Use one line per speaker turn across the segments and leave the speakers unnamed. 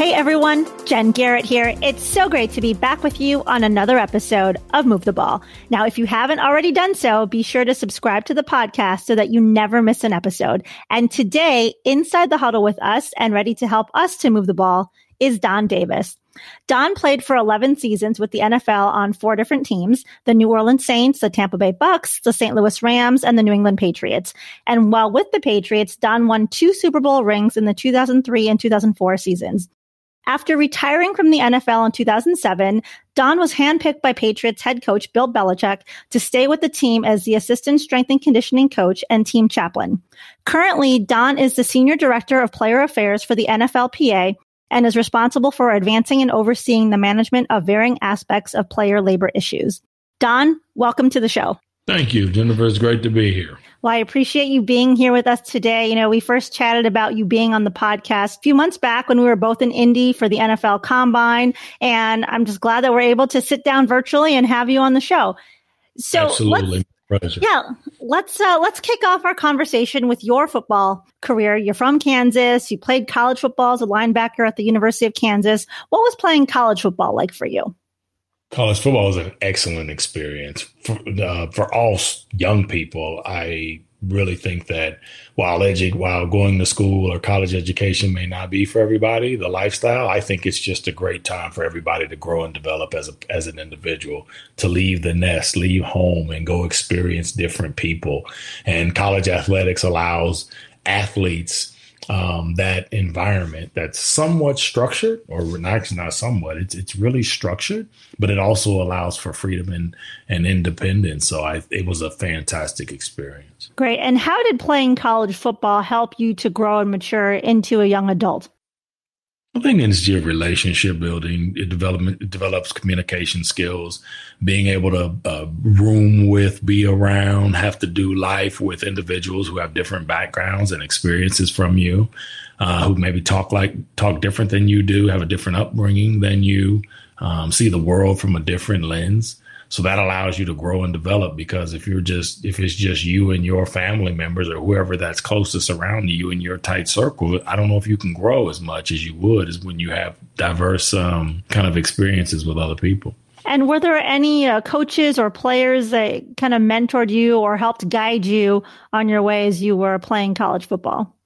Hey everyone, Jen Garrett here. It's so great to be back with you on another episode of Move the Ball. Now, if you haven't already done so, be sure to subscribe to the podcast so that you never miss an episode. And today, inside the huddle with us and ready to help us to move the ball is Don Davis. Don played for 11 seasons with the NFL on four different teams, the New Orleans Saints, the Tampa Bay Bucks, the St. Louis Rams, and the New England Patriots. And while with the Patriots, Don won two Super Bowl rings in the 2003 and 2004 seasons. After retiring from the NFL in 2007, Don was handpicked by Patriots head coach Bill Belichick to stay with the team as the assistant strength and conditioning coach and team chaplain. Currently, Don is the senior director of player affairs for the NFLPA and is responsible for advancing and overseeing the management of varying aspects of player labor issues. Don, welcome to the show.
Thank you, Jennifer. It's great to be here.
Well, I appreciate you being here with us today. You know, we first chatted about you being on the podcast a few months back when we were both in Indy for the NFL Combine. And I'm just glad that we're able to sit down virtually and have you on the show.
So Absolutely.
Yeah, let's uh, let's kick off our conversation with your football career. You're from Kansas. You played college football as a linebacker at the University of Kansas. What was playing college football like for you?
College football is an excellent experience for, uh, for all young people. I really think that while edu- while going to school or college education may not be for everybody, the lifestyle, I think it's just a great time for everybody to grow and develop as a, as an individual, to leave the nest, leave home and go experience different people. And college athletics allows athletes um, that environment that's somewhat structured, or actually not somewhat, it's it's really structured, but it also allows for freedom and, and independence. So I, it was a fantastic experience.
Great. And how did playing college football help you to grow and mature into a young adult?
I think it's your relationship building. It development it develops communication skills, being able to uh, room with, be around, have to do life with individuals who have different backgrounds and experiences from you, uh, who maybe talk like talk different than you do, have a different upbringing than you, um, see the world from a different lens. So that allows you to grow and develop because if you're just if it's just you and your family members or whoever that's closest around you in your tight circle, I don't know if you can grow as much as you would as when you have diverse um, kind of experiences with other people.
And were there any uh, coaches or players that kind of mentored you or helped guide you on your way as you were playing college football?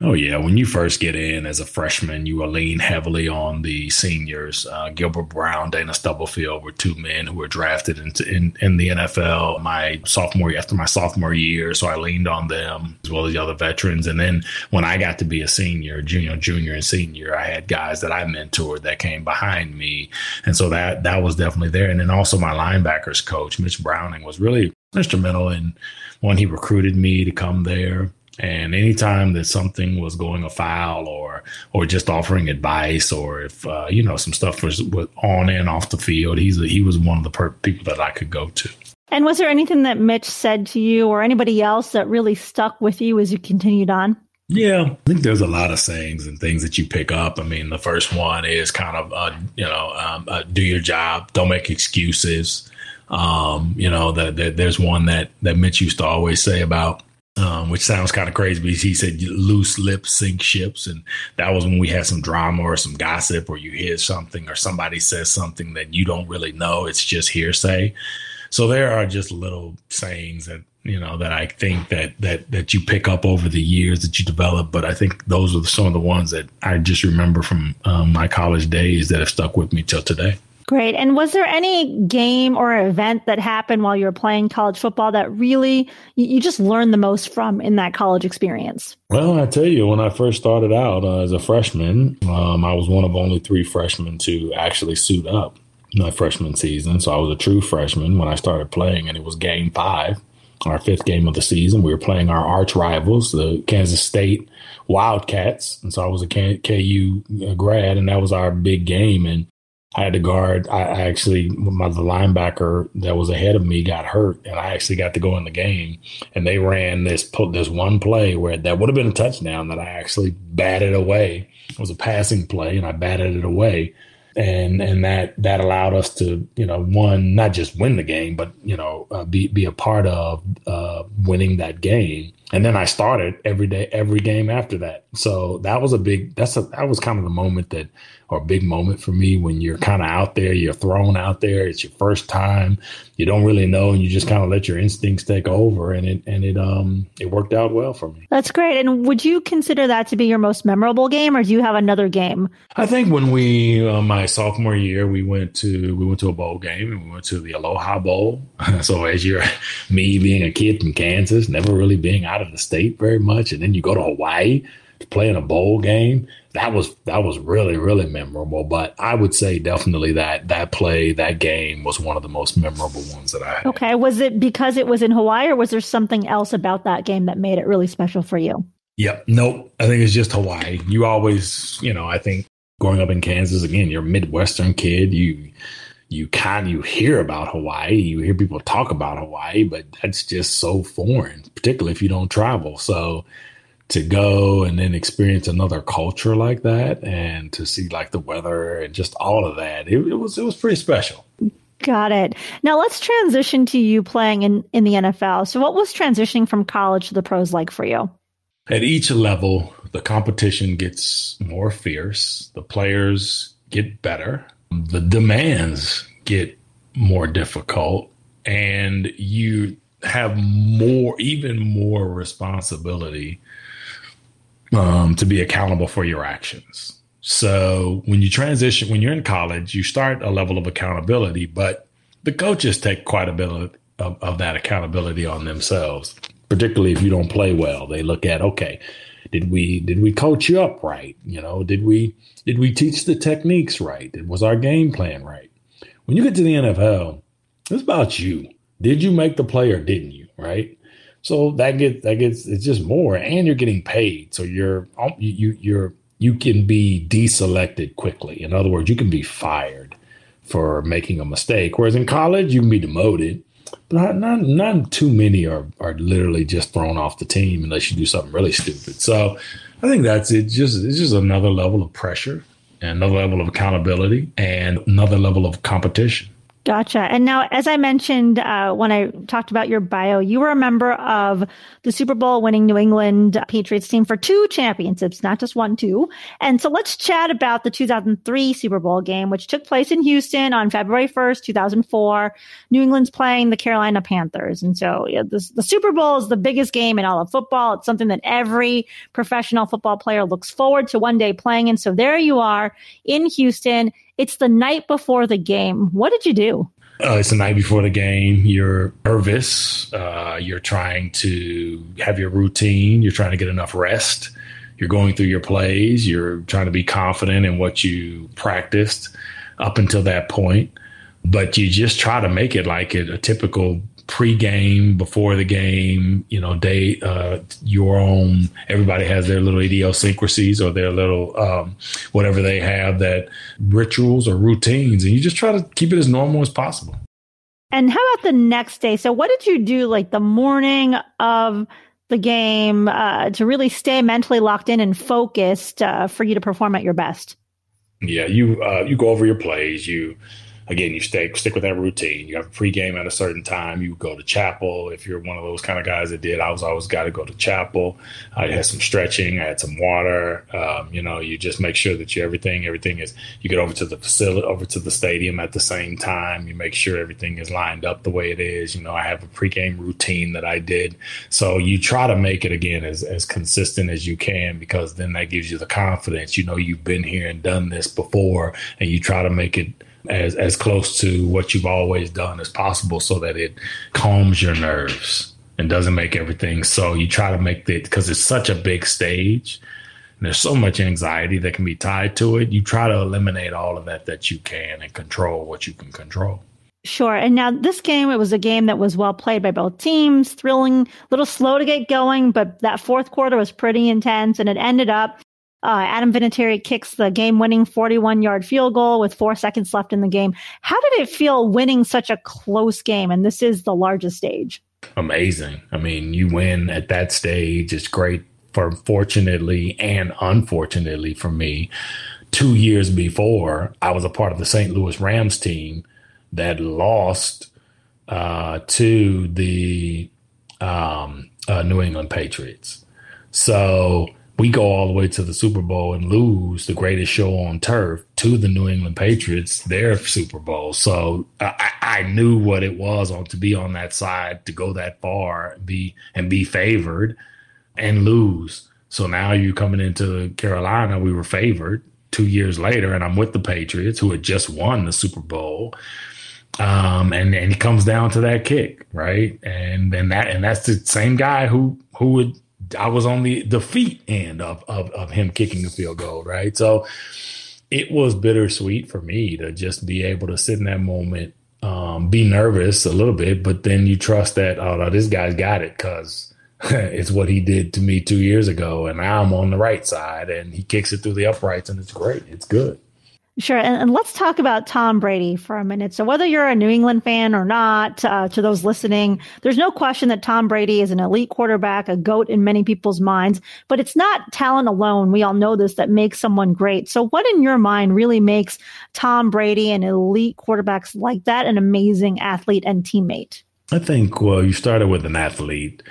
Oh yeah, when you first get in as a freshman, you will lean heavily on the seniors. Uh, Gilbert Brown, Dana Stubblefield were two men who were drafted into in, in the NFL my sophomore after my sophomore year, so I leaned on them as well as the other veterans. And then when I got to be a senior, junior, junior, and senior, I had guys that I mentored that came behind me, and so that that was definitely there. And then also my linebackers coach, Mitch Browning, was really instrumental in when he recruited me to come there and anytime that something was going afoul or or just offering advice or if uh, you know some stuff was, was on and off the field, he's a, he was one of the per- people that I could go to.
And was there anything that Mitch said to you or anybody else that really stuck with you as you continued on?
Yeah, I think there's a lot of sayings and things that you pick up. I mean, the first one is kind of, uh, you know, um, uh, do your job, don't make excuses. Um, you know, that the, there's one that that Mitch used to always say about um, which sounds kind of crazy, but he said loose lips sink ships. And that was when we had some drama or some gossip, or you hear something or somebody says something that you don't really know. It's just hearsay. So there are just little sayings that, you know, that I think that, that, that you pick up over the years that you develop. But I think those are some of the ones that I just remember from um, my college days that have stuck with me till today.
Great. And was there any game or event that happened while you were playing college football that really you, just learned the most from in that college experience?
Well, I tell you, when I first started out uh, as a freshman, um, I was one of only three freshmen to actually suit up my freshman season. So I was a true freshman when I started playing, and it was game five, our fifth game of the season. We were playing our arch rivals, the Kansas State Wildcats. And so I was a KU uh, grad, and that was our big game. And I had to guard. I, actually, my the linebacker that was ahead of me got hurt, and I actually got to go in the game. And they ran this put this one play where that would have been a touchdown that I actually batted away. It was a passing play, and I batted it away and and that that allowed us to you know one not just win the game but you know uh, be be a part of uh, winning that game and then I started every day every game after that. So that was a big that's a that was kind of the moment that or big moment for me when you're kind of out there you're thrown out there it's your first time you don't really know and you just kind of let your instincts take over and it and it um it worked out well for me.
That's great. And would you consider that to be your most memorable game or do you have another game?
I think when we uh, my sophomore year we went to we went to a bowl game and we went to the aloha bowl. So as you're me being a kid from kansas never really being out of the state very much and then you go to hawaii to play in a bowl game that was that was really really memorable. But I would say definitely that that play that game was one of the most memorable ones that I had.
Okay, was it because it was in Hawaii, or was there something else about that game that made it really special for you?
Yep. Nope. I think it's just Hawaii. You always, you know, I think growing up in Kansas again, you're a Midwestern kid. You you kind you hear about Hawaii, you hear people talk about Hawaii, but that's just so foreign, particularly if you don't travel. So to go and then experience another culture like that and to see like the weather and just all of that it, it, was it was pretty special.
Got it. Now let's transition to you playing in in the nfl so what was transitioning from college to the pros like for you?
At each level the competition gets more fierce the players get better the demands get more difficult and you have more even more responsibility um, to be accountable for your actions. So when you transition, when you're in college, you start a level of accountability, but the coaches take quite a bit of, of, of that accountability on themselves, particularly if you don't play well. They look at, okay, did we did we coach you up right? You know, did we did we teach the techniques right? Was our game plan right? When you get to the NFL, it's about you. Did you make the play or didn't you? Right? So that gets that gets it's just more, and you're getting paid. So you're um, you you're you can be deselected quickly. In other words, you can be fired for making a mistake. Whereas in college, you can be demoted, not not, not too many are are literally just thrown off the team unless you do something really stupid. So I think that's it. Just it's just another level of pressure, another level of accountability, and another level of competition.
Gotcha. And now, as I mentioned uh, when I talked about your bio, you were a member of the Super Bowl winning New England Patriots team for two championships, not just one, two. And so let's chat about the 2003 Super Bowl game, which took place in Houston on February 1st, 2004. New England's playing the Carolina Panthers. And so yeah, the Super Bowl is the biggest game in all of football. It's something that every professional football player looks forward to one day playing. And so there you are in Houston it's the night before the game. What did you do?
Uh, it's the night before the game. You're nervous. Uh, you're trying to have your routine. You're trying to get enough rest. You're going through your plays. You're trying to be confident in what you practiced up until that point. But you just try to make it like a, a typical pre-game, before the game, you know, day uh, your own. Everybody has their little idiosyncrasies or their little um, whatever they have that rituals or routines, and you just try to keep it as normal as possible.
And how about the next day? So, what did you do like the morning of the game uh, to really stay mentally locked in and focused uh, for you to perform at your best?
Yeah, you uh, you go over your plays. You again, you stay stick with that routine. You have a pregame at a certain time. You go to chapel. If you're one of those kind of guys that did, I was always got to go to chapel. I had some stretching. I had some water. Um, you know, you just make sure that you everything everything is. You get over to the facility, over to the stadium at the same time. You make sure everything is lined up the way it is. You know, I have a pregame routine that I did. So you try to make it again as as consistent as you can because then that gives you the confidence. You know, you've been here and done this before, and you try to make it as as close to what you've always done as possible so that it calms your nerves and doesn't make everything so. You try to make it because it's such a big stage and there's so much anxiety that can be tied to it. You try to eliminate all of that that you can and control what you can control.
Sure. And now this game, it was a game that was well played by both teams, thrilling, a little slow to get going, but that fourth quarter was pretty intense and it ended up Uh, Adam Vinatieri kicks the game winning 41 yard field goal with four seconds left in the game. How did it feel winning such a close game? And this is the largest stage.
Amazing. I mean, you win at that stage. It's great for fortunately and unfortunately for me. Two years before, I was a part of the St. Louis Rams team that lost uh, to the um, uh, New England Patriots. So we go all the way to the Super Bowl and lose the greatest show on turf to the New England Patriots, their Super Bowl. So I, I knew what it was on to be on that side, to go that far, be and be favored and lose. So now you're coming into Carolina, we were favored two years later, and I'm with the Patriots who had just won the Super Bowl. Um, and and he comes down to that kick, right? And then that and that's the same guy who who would I was on the defeat end of of of him kicking a field goal, right? So it was bittersweet for me to just be able to sit in that moment, um, be nervous a little bit, but then you trust that oh no, this guy's got it because it's what he did to me two years ago, and I'm on the right side, and he kicks it through the uprights, and it's great. It's good.
Sure. And, and, let's talk about Tom Brady for a minute. So, whether you're a New England fan or not, uh, to those listening, there's no question that Tom Brady is an elite quarterback, a GOAT in many people's minds, but it's not talent alone. We all know this that makes someone great. So, what in your mind really makes Tom Brady and elite quarterbacks like that an amazing athlete and teammate?
I think, well, you started with an athlete.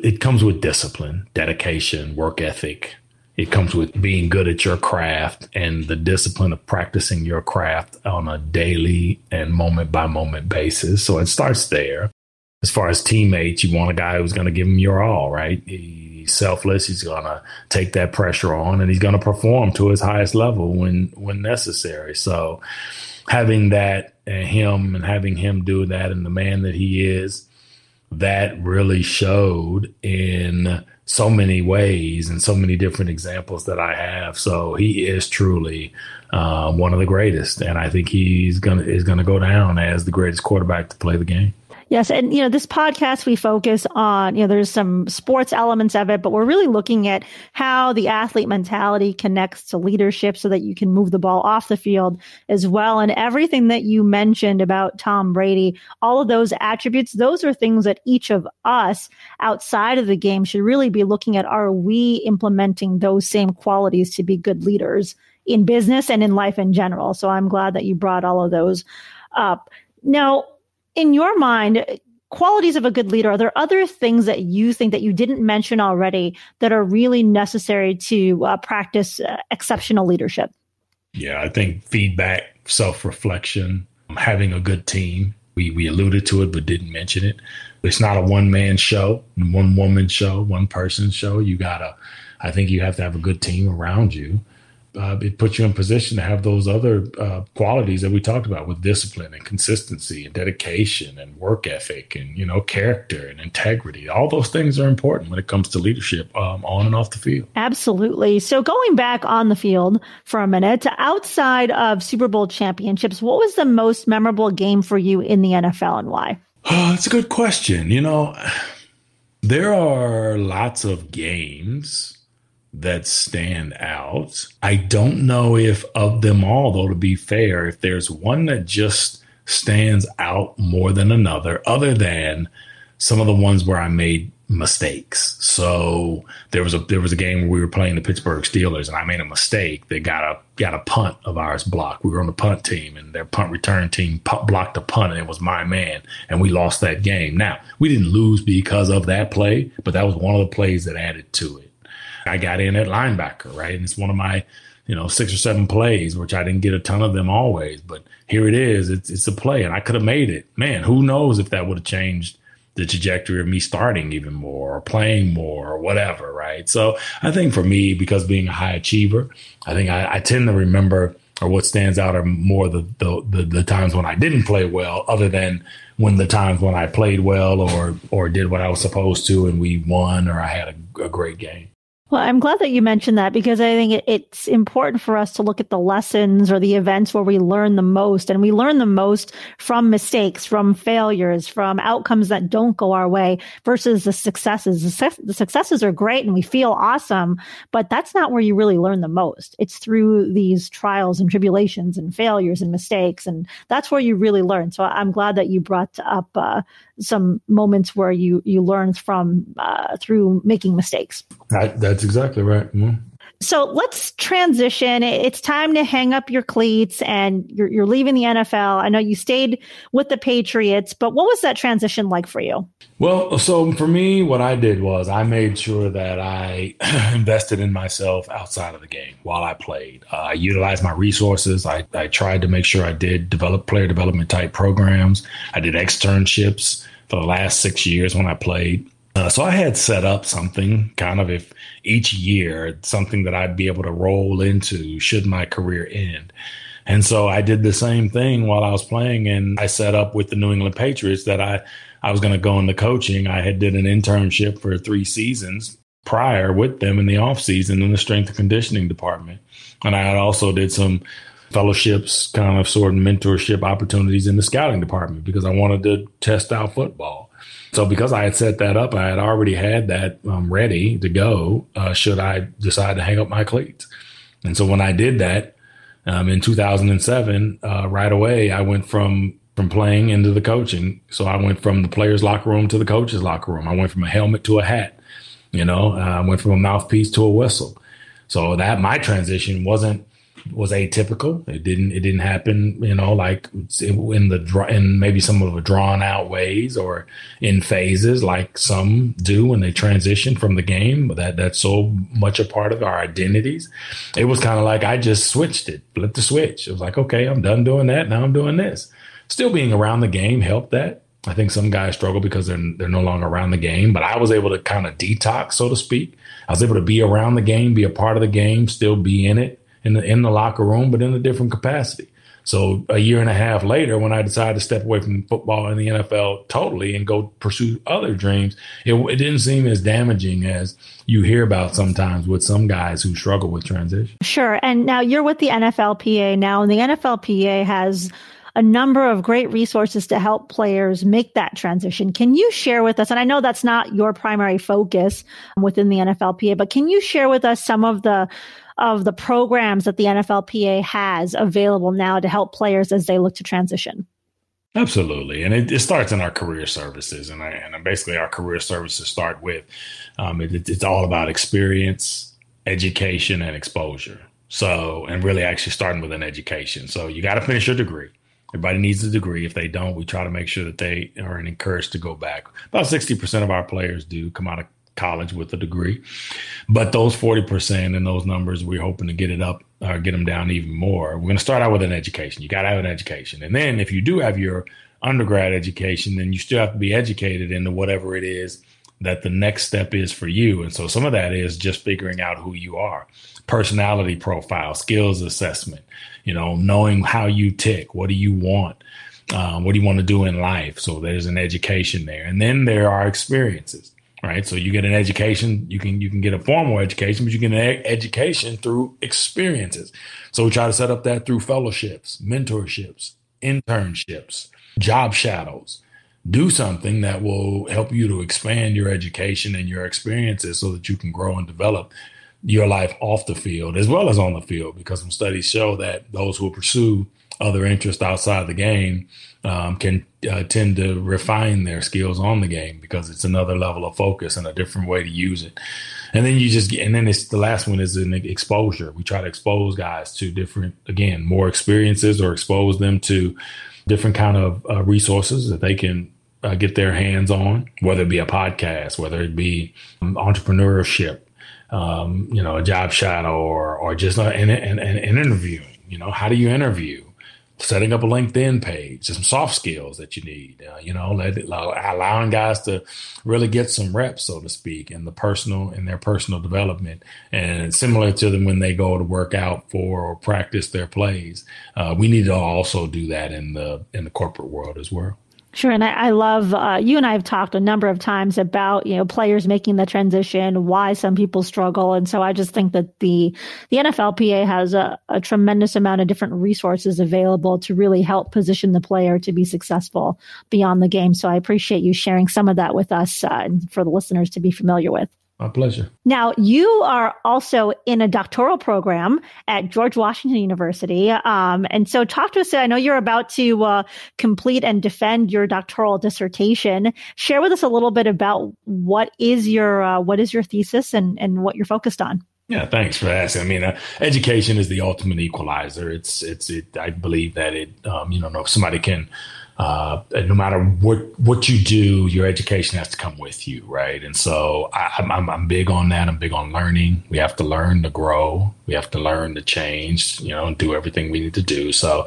It comes with discipline, dedication, work ethic, it comes with being good at your craft and the discipline of practicing your craft on a daily and moment by moment basis. So it starts there. As far as teammates, you want a guy who's going to give him your all, right? He's selfless. He's going to take that pressure on and he's going to perform to his highest level when when necessary. So having that and him and having him do that and the man that he is, that really showed in so many ways and so many different examples that I have. So he is truly uh, one of the greatest, and I think he's gonna is gonna go down as the greatest quarterback to play the game.
Yes, and you know this podcast we focus on you know there's some sports elements of it, but we're really looking at how the athlete mentality connects to leadership, so that you can move the ball off the field as well. And everything that you mentioned about Tom Brady, all of those attributes, those are things that each of us outside of the game should really be looking at. Are we implementing those same qualities to be good leaders in business and in life in general? So I'm glad that you brought all of those up. Now, in your mind, qualities of a good leader, are there other things that you think that you didn't mention already that are really necessary to uh, practice uh, exceptional leadership?
Yeah, I think feedback, self reflection, having a good team. We, we alluded to it, but didn't mention it. It's not a one man show, one woman show, one person show. You gotta, I think you have to have a good team around you uh, it puts you in position to have those other uh, qualities that we talked about with discipline and consistency and dedication and work ethic and you know character and integrity. All those things are important when it comes to leadership um, on and off the field.
Absolutely. So going back on the field for a minute outside of super bowl championships what was the most memorable game for you in the nfl and why?
Oh, that's a good question. You know there are lots of games that stand out. I don't know if of them all, though, to be fair, if there's one that just stands out more than another, other than some of the ones where I made mistakes. So there was a there was a game where we were playing the Pittsburgh Steelers and I made a mistake. They got a got a punt of ours blocked. We were on the punt team and their punt return team blocked the punt and it was my man and we lost that game. Now, we didn't lose because of that play, but that was one of the plays that added to it. I got in at linebacker, right? And it's one of my, you know, six or seven plays, which I didn't get a ton of them always, but here it is. It's it's a play, and I could have made it. Man, who knows if that would have changed the trajectory of me starting even more or playing more or whatever, right? So I think for me, because being a high achiever, I think I, I tend to remember or what stands out are more the, the, the the times when I didn't play well, other than when the times when I played well or or did what I was supposed to and we won or I had a, a great game.
Well, I'm glad that you mentioned that because I think it's important for us to look at the lessons or the events where we learn the most. And we learn the most from mistakes, from failures, from outcomes that don't go our way versus the successes. The, successes are great and we feel awesome, but that's not where you really learn the most. It's through these trials and tribulations and failures and mistakes. And that's where you really learn. So I'm glad that you brought up uh, some moments where you you learn from uh, through making mistakes.
That, that's exactly right. Mm-hmm.
So let's transition. It's time to hang up your cleats and you're, you're leaving the NFL. I know you stayed with the Patriots, but what was that transition like for you?
Well, so for me, what I did was I made sure that I invested in myself outside of the game while I played. Uh, I utilized my resources. I, I tried to make sure I did develop player development type programs. I did externships for the last six years when I played. Uh, so I had set up something kind of if each year something that I'd be able to roll into should my career end. And so I did the same thing while I was playing and I set up with the New England Patriots that I I was going to go into coaching. I had did an internship for 3 seasons prior with them in the off season in the strength and conditioning department. And I also did some fellowships, kind of sort of mentorship opportunities in the scouting department because I wanted to test out football. So because I had set that up, I had already had that um, ready to go. Uh, should I decide to hang up my cleats? And so when I did that um, in 2007, uh, right away I went from from playing into the coaching. So I went from the players' locker room to the coaches' locker room. I went from a helmet to a hat. You know, uh, I went from a mouthpiece to a whistle. So that my transition wasn't was atypical. It didn't it didn't happen, you know, like in the in maybe some of the drawn out ways or in phases like some do when they transition from the game. That that's so much a part of our identities. It was kind of like I just switched it, flipped the switch. It was like, okay, I'm done doing that. Now I'm doing this. Still being around the game helped that. I think some guys struggle because they're they're no longer around the game, but I was able to kind of detox, so to speak. I was able to be around the game, be a part of the game, still be in it in the in the locker room, but in a different capacity. So a year and a half later, when I decided to step away from football and the NFL totally and go pursue other dreams, it, it, didn't seem as damaging as you hear about sometimes with some guys who struggle with transition.
Sure. And now you're with the NFLPA now, and the NFLPA has a number of great resources to help players make that transition. Can you share with us? And I know that's not your primary focus within the NFLPA, but can you share with us some of the of the programs that the NFLPA has available now to help players as they look to transition.
Absolutely, and it, it starts in our career services, and, I, and basically our career services start with um, it, it's all about experience, education, and exposure. So, and really actually starting with an education. So, you got to finish your degree. Everybody needs a degree. If they don't, we try to make sure that they are encouraged to go back. About 60% of our players do come out of college with a degree. But those 40% and those numbers, we're hoping to get it up or get them down even more. We're going to start out with an education. You got to have an education. And then if you do have your undergrad education, then you still have to be educated into whatever it is that the next step is for you. And so some of that is just figuring out who you are, personality profile, skills assessment, you know, knowing how you tick. What do you want? Um, what do you want to do in life? So there's an education there. And then there are experiences right? So you get an education, you can you can get a formal education, but you get an education through experiences. So we try to set up that through fellowships, mentorships, internships, job shadows. Do something that will help you to expand your education and your experiences so that you can grow and develop your life off the field as well as on the field because some studies show that those who pursue other interests outside the game um, can uh, tend to refine their skills on the game because it's another level of focus and a different way to use it. And then you just get, and then it's the last one is an exposure. We try to expose guys to different, again, more experiences or expose them to different kind of uh, resources that they can uh, get their hands on, whether it be a podcast, whether it be um, entrepreneurship, um, you know, a job shadow or, or just an, an, an interview. You know, how do you interview? Setting up a LinkedIn page, some soft skills that you need, uh, you know, let, allowing guys to really get some reps, so to speak, in the personal, in their personal development. And similar to them when they go to work out for or practice their plays, uh, we need to also do that in the, in the corporate world as well.
Sure, and I, I love uh, you and I have talked a number of times about you know players making the transition, why some people struggle, and so I just think that the the NFLPA has a, a tremendous amount of different resources available to really help position the player to be successful beyond the game. So I appreciate you sharing some of that with us uh, for the listeners to be familiar with.
My pleasure.
Now, you are also in a doctoral program at George Washington University. Um, and so, talk to us. I know you're about to uh, complete and defend your doctoral dissertation. Share with us a little bit about what is your uh, what is your thesis and, and what you're focused on.
Yeah, thanks for asking. I mean, uh, education is the ultimate equalizer. It's it's it. I believe that it. Um, you know, if somebody can uh, no matter what what you do, your education has to come with you, right? And so I, am I'm big on that. I'm big on learning. We have to learn to grow. We have to learn to change, you know, and do everything we need to do. So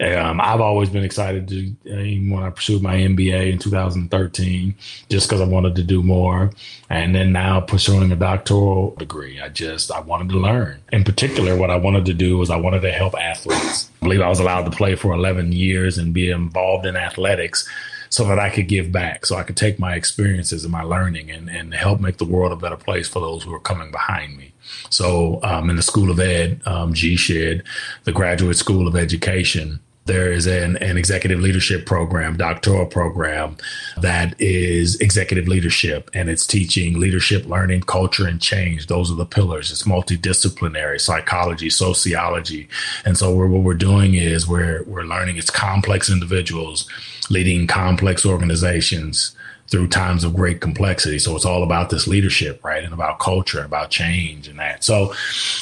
um, I've always been excited to, even when I pursued my MBA in 2013, just because I wanted to do more. And then now pursuing a doctoral degree, I just I wanted to learn. In particular, what I wanted to do was I wanted to help athletes. I believe I was allowed to play for 11 years and be involved in athletics so that I could give back, so I could take my experiences and my learning and, and help make the world a better place for those who are coming behind me. So, um, in the School of Ed, um, GSHED, the Graduate School of Education, there is an, an executive leadership program, doctoral program that is executive leadership and it's teaching leadership, learning, culture, and change. Those are the pillars. It's multidisciplinary, psychology, sociology. And so we're, what we're doing is we're, we're learning it's complex individuals leading complex organizations through times of great complexity. So it's all about this leadership, right? And about culture about change and that. So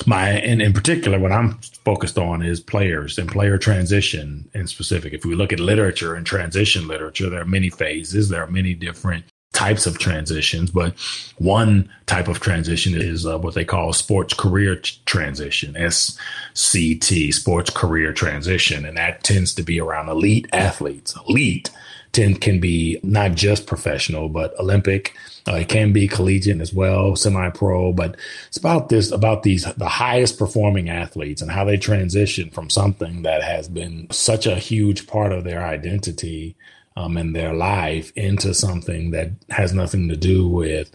my, and in particular, what I'm focused on is players and player transition in specific. If we look at literature and transition literature, there are many phases. There are many different types of transitions, but one type of transition is uh, what they call sports career transition, SCT, sports career transition. And that tends to be around elite athletes, elite tend can be not just professional, but Olympic. Uh, it can be collegiate as well, semi-pro. But it's about this, about these the highest performing athletes and how they transition from something that has been such a huge part of their identity um, and their life into something that has nothing to do with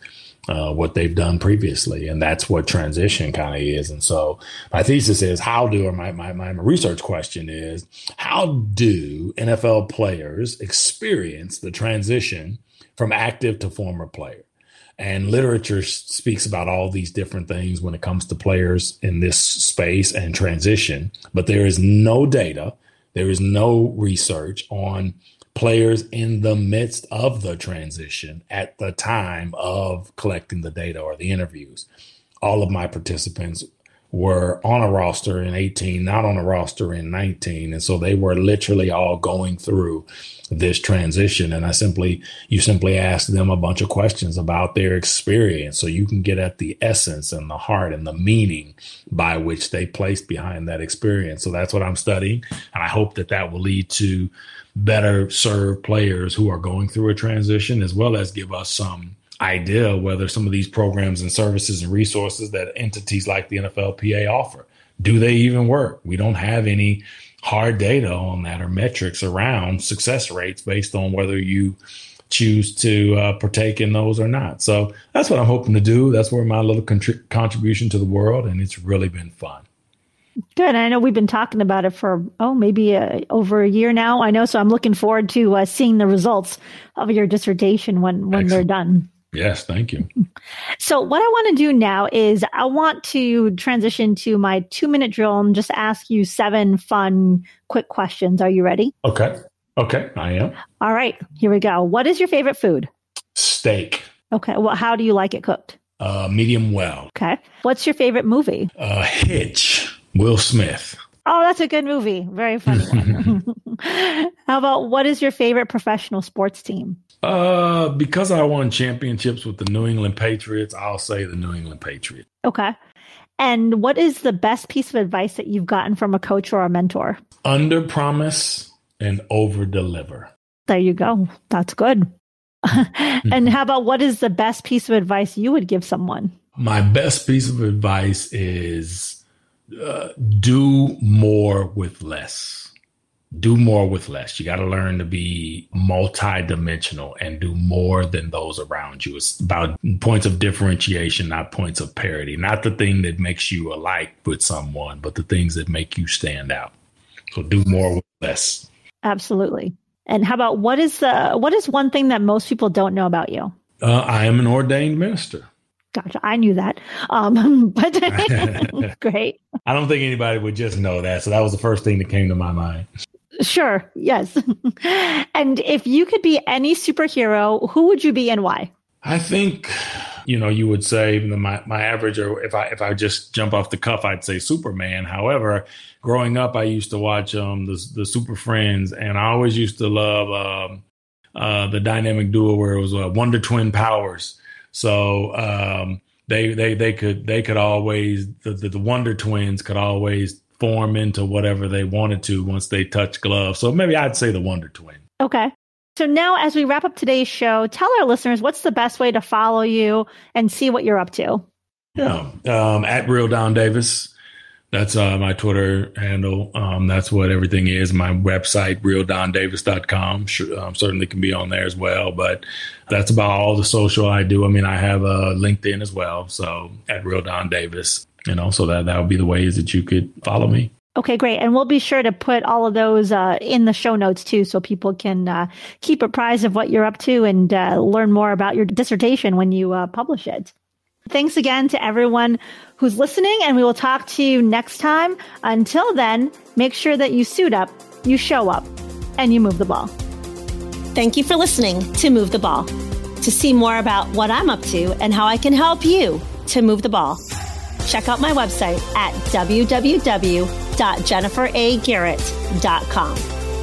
uh, what they've done previously. And that's what transition kind of is. And so my thesis is how do, or my, my, my research question is, how do NFL players experience the transition from active to former player? And literature speaks about all these different things when it comes to players in this space and transition, but there is no data, there is no research on players in the midst of the transition at the time of collecting the data or the interviews. All of my participants were on a roster in 18, not on a roster in 19. And so they were literally all going through this transition. And I simply, you simply ask them a bunch of questions about their experience so you can get at the essence and the heart and the meaning by which they placed behind that experience. So that's what I'm studying. And I hope that that will lead to better serve players who are going through a transition, as well as give us some idea whether some of these programs and services and resources that entities like the NFLPA offer do they even work? We don't have any hard data on that or metrics around success rates based on whether you choose to uh, partake in those or not. So that's what I'm hoping to do. That's where my little contri- contribution to the world, and it's really been fun.
Good. I know we've been talking about it for, oh, maybe uh, over a year now. I know. So I'm looking forward to uh, seeing the results of your dissertation when, when they're done.
Yes, thank you.
So, what I want to do now is I want to transition to my two minute drill and just ask you seven fun, quick questions. Are you ready?
Okay. Okay, I am.
All right, here we go. What is your favorite food?
Steak.
Okay. Well, how do you like it cooked?
Uh, medium well.
Okay. What's your favorite movie?
Uh, Hitch. Will Smith.
Oh, that's a good movie. Very funny How about what is your favorite professional sports team?
Uh, because I won championships with the New England Patriots, I'll say the New England Patriots.
Okay. And what is the best piece of advice that you've gotten from a coach or a mentor?
Under promise and over deliver.
There you go. That's good. and how about what is the best piece of advice you would give someone?
My best piece of advice is uh, do more with less. do more with less. You got to learn to be multi-dimensional and do more than those around you. It's about points of differentiation, not points of parity. Not the thing that makes you alike with someone, but the things that make you stand out. So do more with less.
Absolutely. And how about what is the what is one thing that most people don't know about you?
Uh, I am an ordained minister.
Gotcha. I knew that. Um, but great.
I don't think anybody would just know that. So that was the first thing that came to my mind.
Sure. Yes. and if you could be any superhero, who would you be and why?
I think, you know, you would say my, my average, or if I if I just jump off the cuff, I'd say Superman. However, growing up, I used to watch um the the Super Friends, and I always used to love um, uh, the dynamic duo where it was uh, Wonder Twin powers. So um, they they they could they could always the, the, the Wonder Twins could always form into whatever they wanted to once they touch gloves. So maybe I'd say the Wonder Twin.
Okay. So now, as we wrap up today's show, tell our listeners what's the best way to follow you and see what you're up to.
Yeah, um, at Real Don Davis. That's uh, my Twitter handle. Um, that's what everything is. My website, realdondavis.com, sure, um, certainly can be on there as well. But that's about all the social I do. I mean, I have a LinkedIn as well. So at Real Don Davis you know, so that that would be the ways that you could follow me.
Okay, great. And we'll be sure to put all of those uh, in the show notes too, so people can uh, keep apprised of what you're up to and uh, learn more about your dissertation when you uh, publish it. Thanks again to everyone who's listening, and we will talk to you next time. Until then, make sure that you suit up, you show up, and you move the ball. Thank you for listening to Move the Ball. To see more about what I'm up to and how I can help you to move the ball check out my website at www.jenniferagarrett.com.